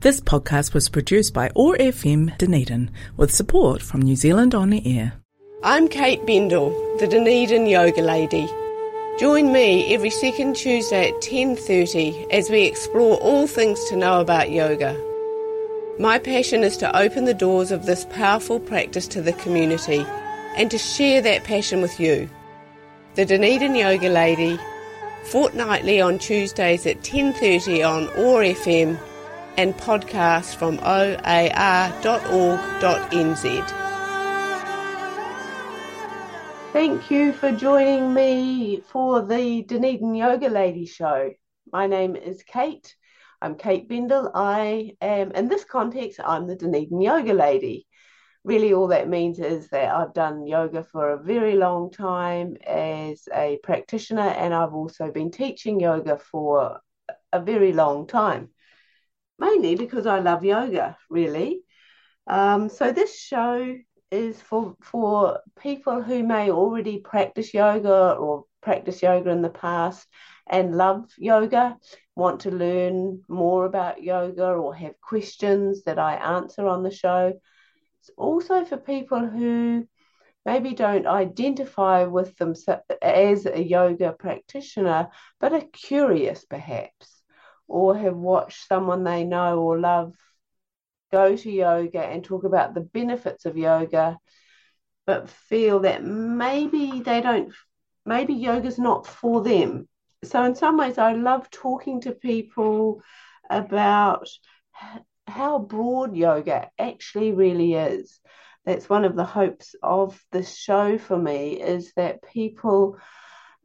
This podcast was produced by OAR FM Dunedin with support from New Zealand On Air. I'm Kate Bendel, the Dunedin Yoga Lady. Join me every second Tuesday at 10:30 as we explore all things to know about yoga. My passion is to open the doors of this powerful practice to the community and to share that passion with you. The Dunedin Yoga Lady, fortnightly on Tuesdays at 10:30 on OAR FM and podcast from oar.org.nz. Thank you for joining me for the Dunedin Yoga Lady show. My name is Kate. I'm Kate Bendel. I am, in this context, I'm the Dunedin Yoga Lady. Really, all that means is that I've done yoga for a very long time as a practitioner, and I've also been teaching yoga for a very long time mainly because I love yoga, really. Um, so this show is for for people who may already practice yoga or practice yoga in the past and love yoga, want to learn more about yoga or have questions that I answer on the show. It's also for people who maybe don't identify with them as a yoga practitioner, but are curious perhaps or have watched someone they know or love go to yoga and talk about the benefits of yoga, but feel that maybe they don't, maybe yoga's not for them. So, in some ways, I love talking to people about how broad yoga actually really is. That's one of the hopes of this show for me is that people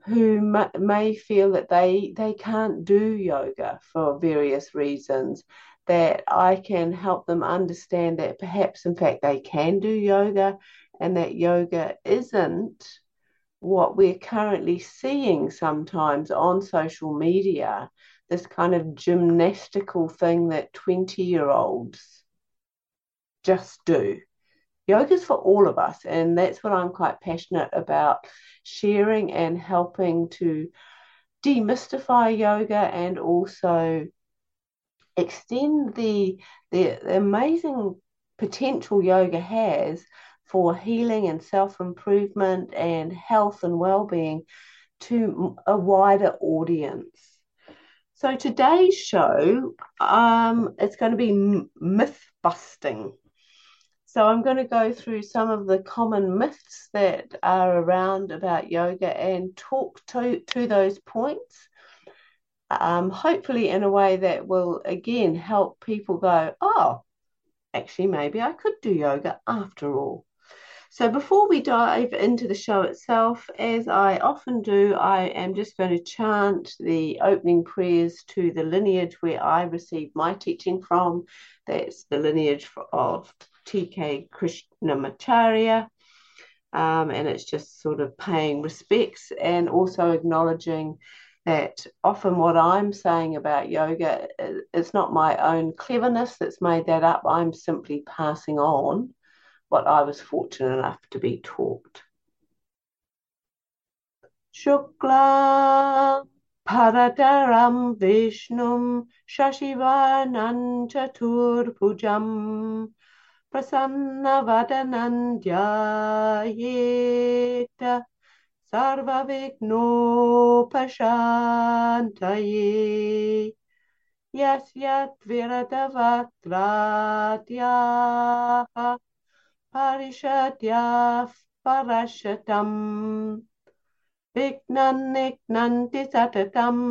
who may feel that they they can't do yoga for various reasons that I can help them understand that perhaps in fact they can do yoga and that yoga isn't what we're currently seeing sometimes on social media this kind of gymnastical thing that 20 year olds just do yoga is for all of us and that's what i'm quite passionate about sharing and helping to demystify yoga and also extend the, the amazing potential yoga has for healing and self improvement and health and well being to a wider audience. So today's show, um, it's going to be myth busting. So I'm going to go through some of the common myths that are around about yoga and talk to, to those points. Um, hopefully, in a way that will again help people go, oh, actually, maybe I could do yoga after all. So, before we dive into the show itself, as I often do, I am just going to chant the opening prayers to the lineage where I received my teaching from. That's the lineage of TK Krishnamacharya. Um, and it's just sort of paying respects and also acknowledging that often what I'm saying about yoga it's not my own cleverness that's made that up. I'm simply passing on what I was fortunate enough to be taught. Shukla Parataram Vishnum Shashivanam Chaturpujam प्रसन्नवदनन्द्यायेत सर्वविघ्नोपशान्तये यस्यद्विरतवक्त्राद्याः परिषद्याः परशतम् विघ्नन्निघ्नन्ति सततम्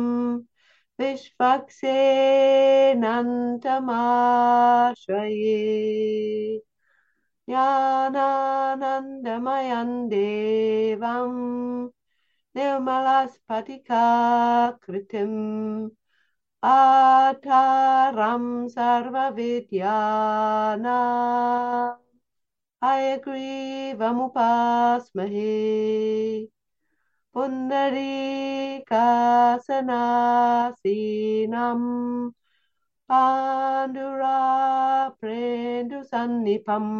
विश्वक्सेनन्तमाश्रये ज्ञानानन्दमयं देवं निर्मलस्फटिकाकृतिम् आधारं सर्वविद्यानाम् हयग्रीवमुपास्महे पुण्डरीकासनासीनं पाण्डुराप्रेन्दुसन्निपम्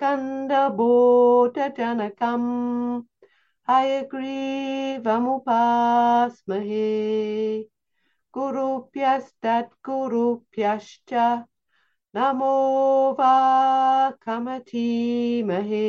कन्दबोधजनकम् हयग्रीवमुपास्महे gurupyastat gurupyascha namo vakamati mahe mahe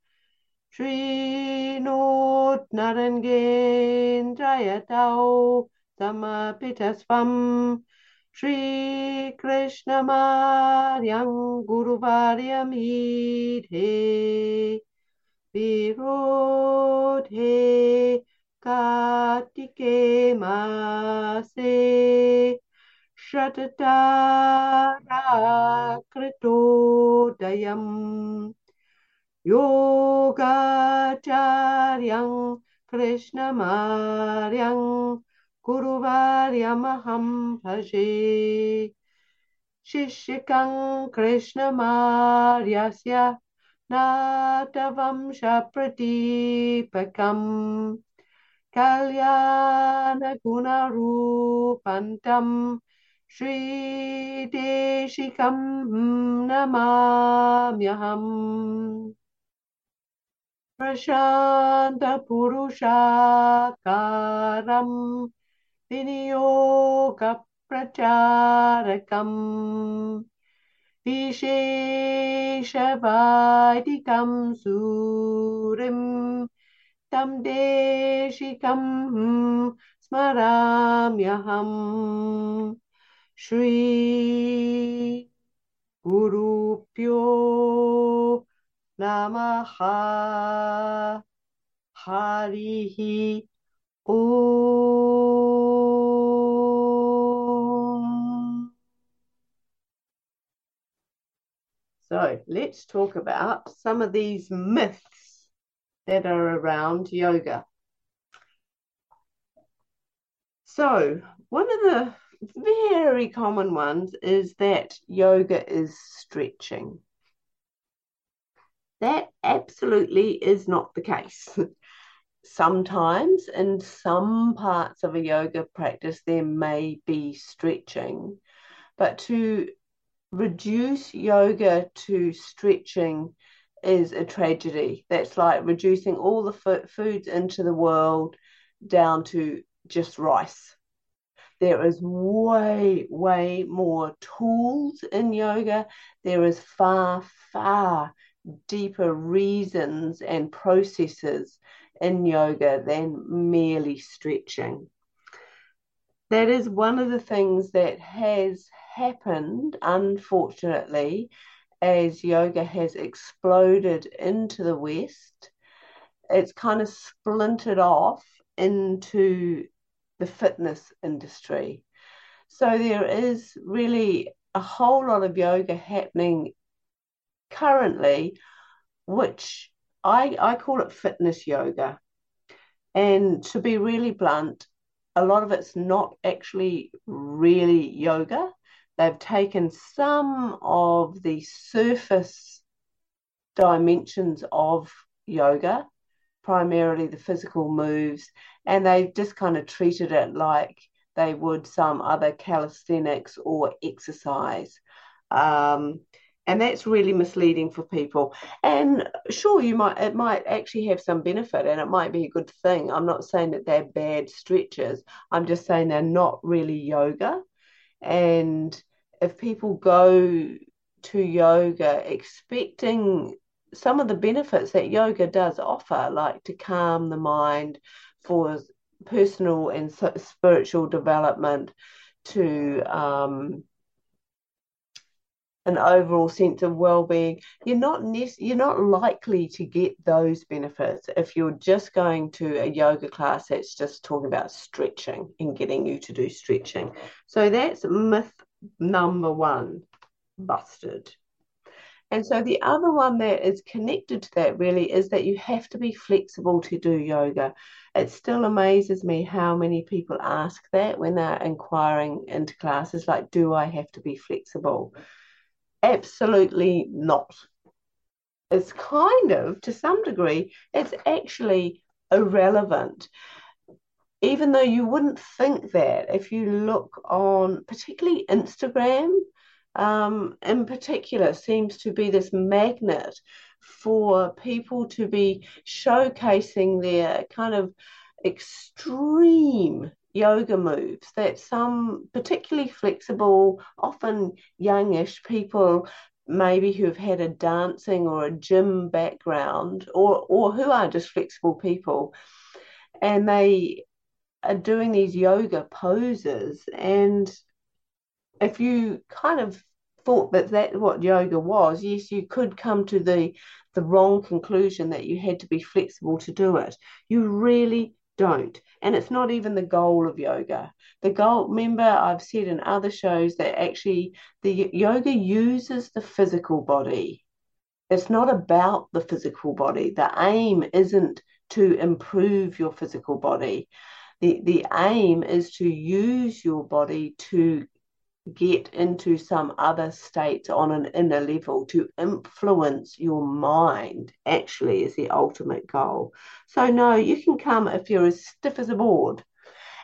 Nut Narangendrayatau Samapitasvam Shri Krishna Maryam Guru Varyam Hidhe Virodhe Kartike Mase Shatatara Kritodayam Yogacharyam Krishna Maryam Guruvaryamaham Bhaje Shishikam Krishna Maryasya Natavamsha Kalyana प्रशान्तपुरुषाकारम् विनियोगप्रचारकम् विशेषवादिकं सूरिम् तं देशिकं स्मराम्यहम्। श्री गुरुभ्यो Namaha Harihi Om. So let's talk about some of these myths that are around yoga. So, one of the very common ones is that yoga is stretching. That absolutely is not the case. Sometimes, in some parts of a yoga practice, there may be stretching, but to reduce yoga to stretching is a tragedy. That's like reducing all the f- foods into the world down to just rice. There is way, way more tools in yoga. There is far, far deeper reasons and processes in yoga than merely stretching. That is one of the things that has happened, unfortunately, as yoga has exploded into the West. It's kind of splintered off into the fitness industry. So there is really a whole lot of yoga happening currently, which I, I call it fitness yoga. And to be really blunt, a lot of it's not actually really yoga. They've taken some of the surface dimensions of yoga, primarily the physical moves, and they've just kind of treated it like they would some other calisthenics or exercise. Um, and that's really misleading for people. And sure you might it might actually have some benefit and it might be a good thing. I'm not saying that they're bad stretches. I'm just saying they're not really yoga. And if people go to yoga expecting some of the benefits that yoga does offer, like to calm the mind for personal and spiritual development, to um, an overall sense of well-being you're not you're not likely to get those benefits if you're just going to a yoga class that's just talking about stretching and getting you to do stretching so that's myth number one busted. And so the other one that is connected to that really is that you have to be flexible to do yoga. It still amazes me how many people ask that when they're inquiring into classes like, do I have to be flexible? Absolutely not. It's kind of, to some degree, it's actually irrelevant even though you wouldn't think that if you look on particularly Instagram um, in particular seems to be this magnet for people to be showcasing their kind of extreme yoga moves that some particularly flexible, often youngish people maybe who've had a dancing or a gym background or or who are just flexible people and they are doing these yoga poses and if you kind of thought that that's what yoga was, yes, you could come to the the wrong conclusion that you had to be flexible to do it. You really don't. And it's not even the goal of yoga. The goal, remember, I've said in other shows that actually the yoga uses the physical body. It's not about the physical body. The aim isn't to improve your physical body. The, the aim is to use your body to get into some other state on an inner level to influence your mind actually is the ultimate goal. So, no, you can come if you're as stiff as a board.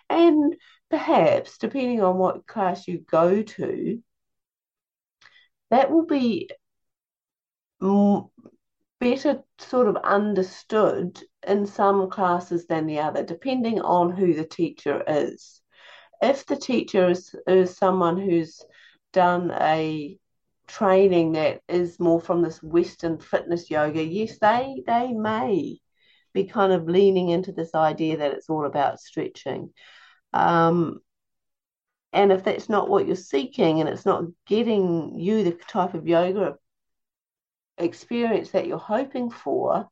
And perhaps, depending on what class you go to, that will be better sort of understood in some classes than the other, depending on who the teacher is if the teacher is, is someone who's done a training that is more from this Western fitness yoga, yes, they they may be kind of leaning into this idea that it's all about stretching. Um, and if that's not what you're seeking and it's not getting you the type of yoga experience that you're hoping for,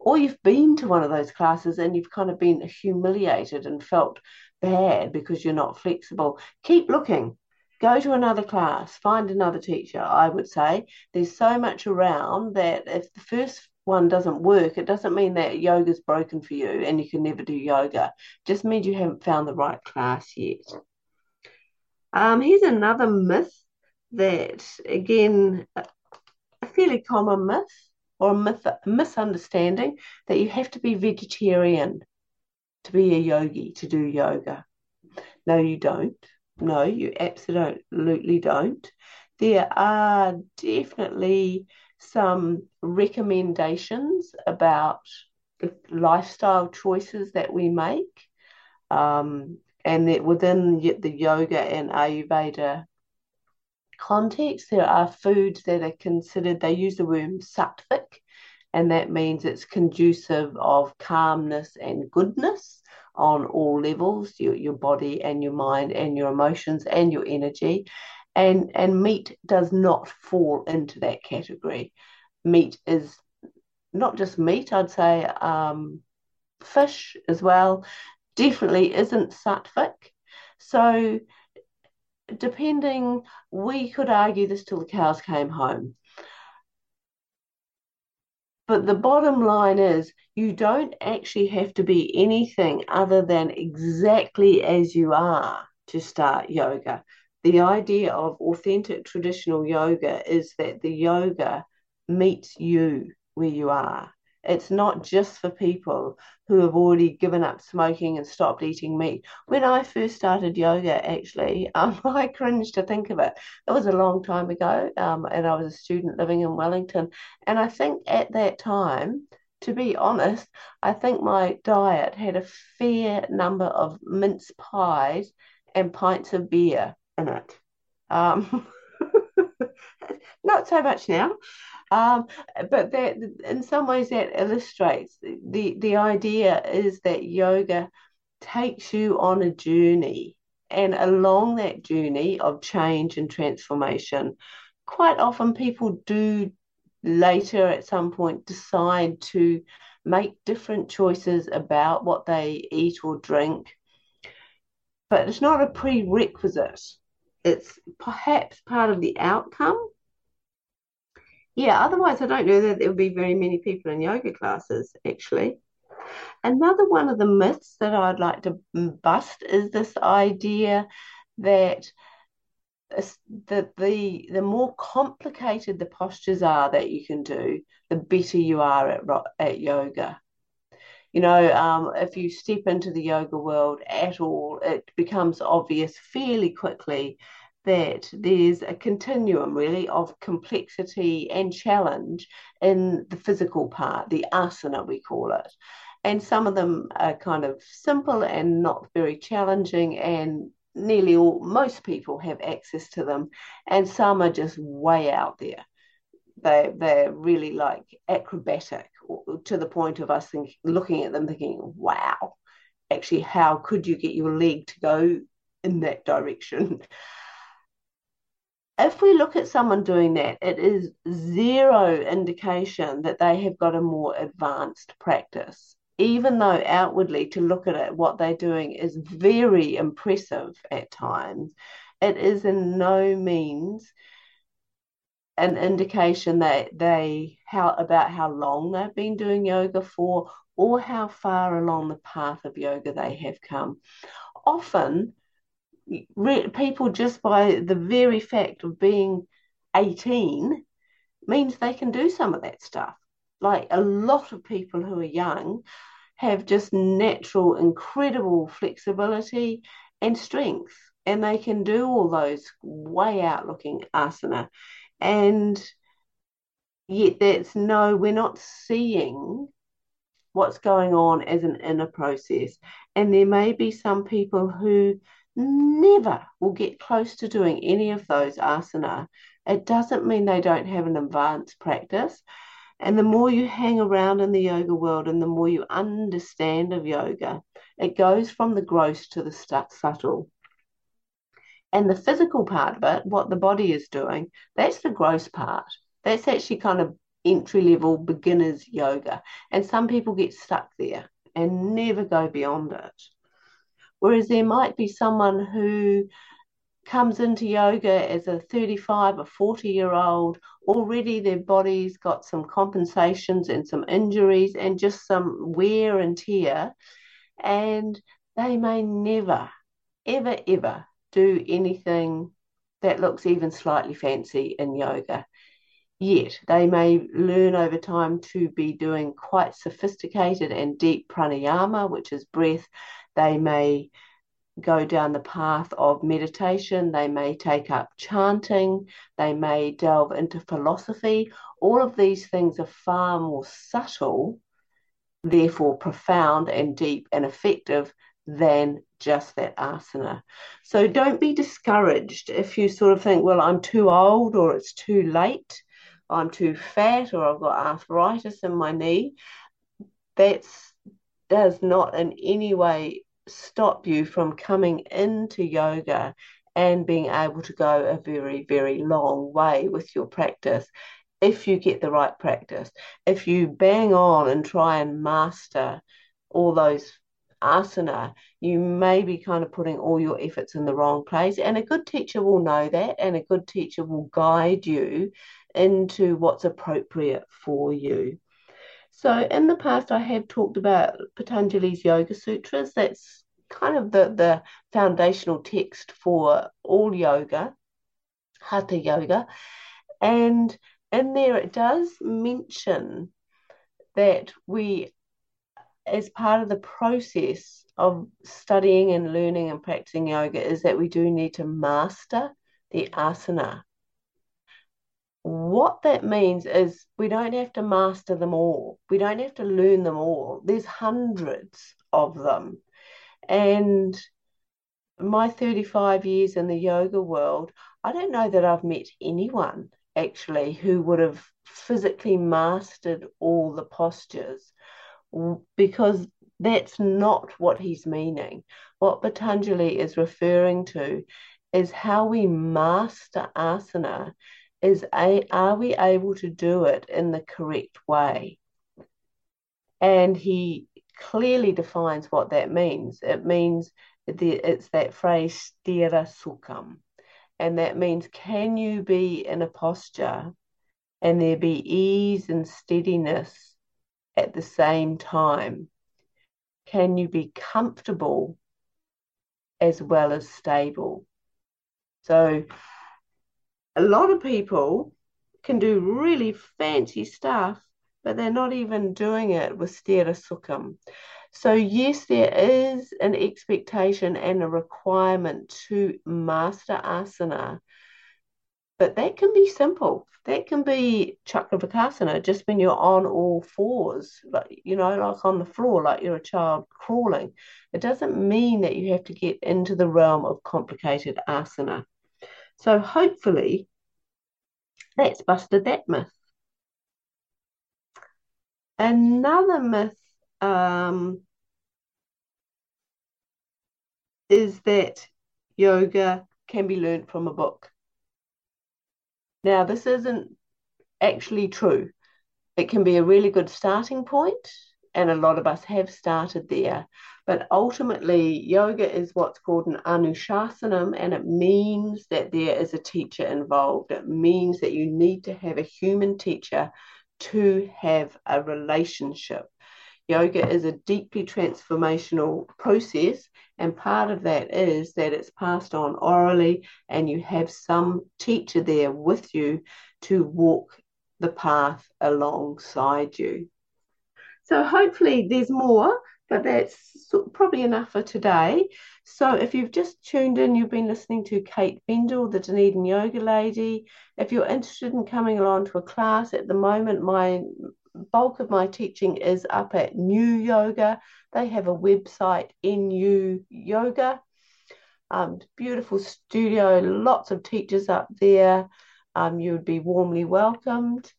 or you've been to one of those classes and you've kind of been humiliated and felt bad because you're not flexible. Keep looking. Go to another class, find another teacher, I would say. There's so much around that if the first one doesn't work, it doesn't mean that yoga's broken for you and you can never do yoga. It just means you haven't found the right class yet. Um, here's another myth that, again, a fairly common myth or a myth, misunderstanding that you have to be vegetarian to be a yogi, to do yoga. No, you don't. No, you absolutely don't. There are definitely some recommendations about the lifestyle choices that we make. Um, and that within the yoga and Ayurveda context, there are foods that are considered, they use the word sattvic, and that means it's conducive of calmness and goodness on all levels your, your body and your mind and your emotions and your energy. And and meat does not fall into that category. Meat is not just meat i'd say um, fish as well. Definitely isn't sattvic so depending we could argue this till the cows came home but the bottom line is, you don't actually have to be anything other than exactly as you are to start yoga. The idea of authentic traditional yoga is that the yoga meets you where you are. It's not just for people who have already given up smoking and stopped eating meat. When I first started yoga, actually, um, I cringe to think of it. It was a long time ago, um, and I was a student living in Wellington. And I think at that time, to be honest, I think my diet had a fair number of mince pies and pints of beer in it. Um, not so much now. Um, but that in some ways that illustrates the the idea is that yoga takes you on a journey, and along that journey of change and transformation, quite often people do later at some point decide to make different choices about what they eat or drink. But it's not a prerequisite. It's perhaps part of the outcome yeah, otherwise, I don't know that there would be very many people in yoga classes, actually. Another one of the myths that I'd like to bust is this idea that the, the the more complicated the postures are that you can do, the better you are at at yoga. You know, um, if you step into the yoga world at all, it becomes obvious fairly quickly that there's a continuum really of complexity and challenge in the physical part, the asana we call it. And some of them are kind of simple and not very challenging, and nearly all, most people have access to them, and some are just way out there. They, they're really like acrobatic to the point of us think, looking at them thinking, wow, actually, how could you get your leg to go in that direction? if we look at someone doing that, it is zero indication that they have got a more advanced practice. Even though outwardly, to look at it, what they're doing is very impressive at times, it is in no means an indication that they how about how long they've been doing yoga for or how far along the path of yoga they have come. Often people just by the very fact of being 18 means they can do some of that stuff. Like a lot of people who are young have just natural, incredible flexibility and strength, and they can do all those way out looking asana. And yet, that's no, we're not seeing what's going on as an inner process. And there may be some people who never will get close to doing any of those asana, it doesn't mean they don't have an advanced practice. And the more you hang around in the yoga world and the more you understand of yoga, it goes from the gross to the subtle. And the physical part of it, what the body is doing, that's the gross part. That's actually kind of entry level beginners yoga. And some people get stuck there and never go beyond it. Whereas there might be someone who comes into yoga as a 35 or 40 year old, already their body's got some compensations and some injuries and just some wear and tear, and they may never, ever, ever do anything that looks even slightly fancy in yoga. Yet they may learn over time to be doing quite sophisticated and deep pranayama, which is breath they may go down the path of meditation, they may take up chanting, they may delve into philosophy. All of these things are far more subtle, therefore profound and deep and effective than just that asana. So don't be discouraged if you sort of think, well, I'm too old or it's too late, I'm too fat or I've got arthritis in my knee. That's does not in any way stop you from coming into yoga and being able to go a very, very long way with your practice if you get the right practice. If you bang on and try and master all those asana, you may be kind of putting all your efforts in the wrong place. And a good teacher will know that, and a good teacher will guide you into what's appropriate for you. So in the past, I have talked about Patanjali's Yoga Sutras. That's kind of the, the foundational text for all yoga, Hatha Yoga. And in there, it does mention that we, as part of the process of studying and learning and practicing yoga, is that we do need to master the asana what that means is we don't have to master them all. We don't have to learn them all. There's hundreds of them. And my 35 years in the yoga world, I don't know that I've met anyone actually who would have physically mastered all the postures because that's not what he's meaning. What Patanjali is referring to is how we master asana is a, are we able to do it in the correct way? And he clearly defines what that means. It means the, it's that phrase stira sukham. And that means can you be in a posture and there be ease and steadiness at the same time? Can you be comfortable as well as stable? So, a lot of people can do really fancy stuff, but they're not even doing it with Sthira Sukham. So, yes, there is an expectation and a requirement to master asana, but that can be simple. That can be Chakravakasana, just when you're on all fours, like you know, like on the floor, like you're a child crawling. It doesn't mean that you have to get into the realm of complicated asana. So hopefully that's busted that myth. Another myth um, is that yoga can be learned from a book. Now, this isn't actually true. It can be a really good starting point, and a lot of us have started there. But ultimately, yoga is what's called an anushasanam, and it means that there is a teacher involved. It means that you need to have a human teacher to have a relationship. Yoga is a deeply transformational process, and part of that is that it's passed on orally, and you have some teacher there with you to walk the path alongside you. So, hopefully, there's more but that's probably enough for today. So if you've just tuned in, you've been listening to Kate Bendel, the Dunedin Yoga Lady. If you're interested in coming along to a class at the moment, my bulk of my teaching is up at New Yoga. They have a website, NU Yoga. Um, beautiful studio, lots of teachers up there. Um, you would be warmly welcomed.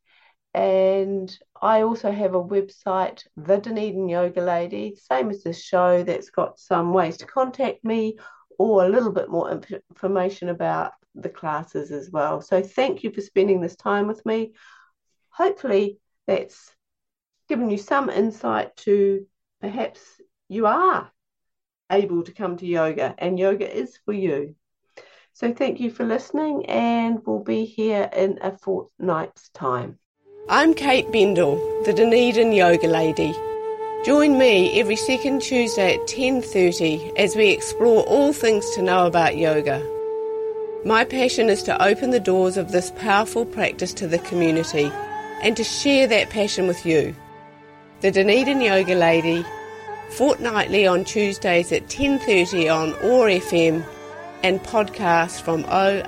And I also have a website, The Dunedin Yoga Lady, same as this show, that's got some ways to contact me or a little bit more information about the classes as well. So thank you for spending this time with me. Hopefully, that's given you some insight to perhaps you are able to come to yoga and yoga is for you. So thank you for listening, and we'll be here in a fortnight's time. I'm Kate Bendel, the Dunedin Yoga Lady. Join me every second Tuesday at 10:30 as we explore all things to know about yoga. My passion is to open the doors of this powerful practice to the community and to share that passion with you. The Dunedin Yoga Lady, fortnightly on Tuesdays at 10:30 on OAR FM and podcast from oar.org.nz.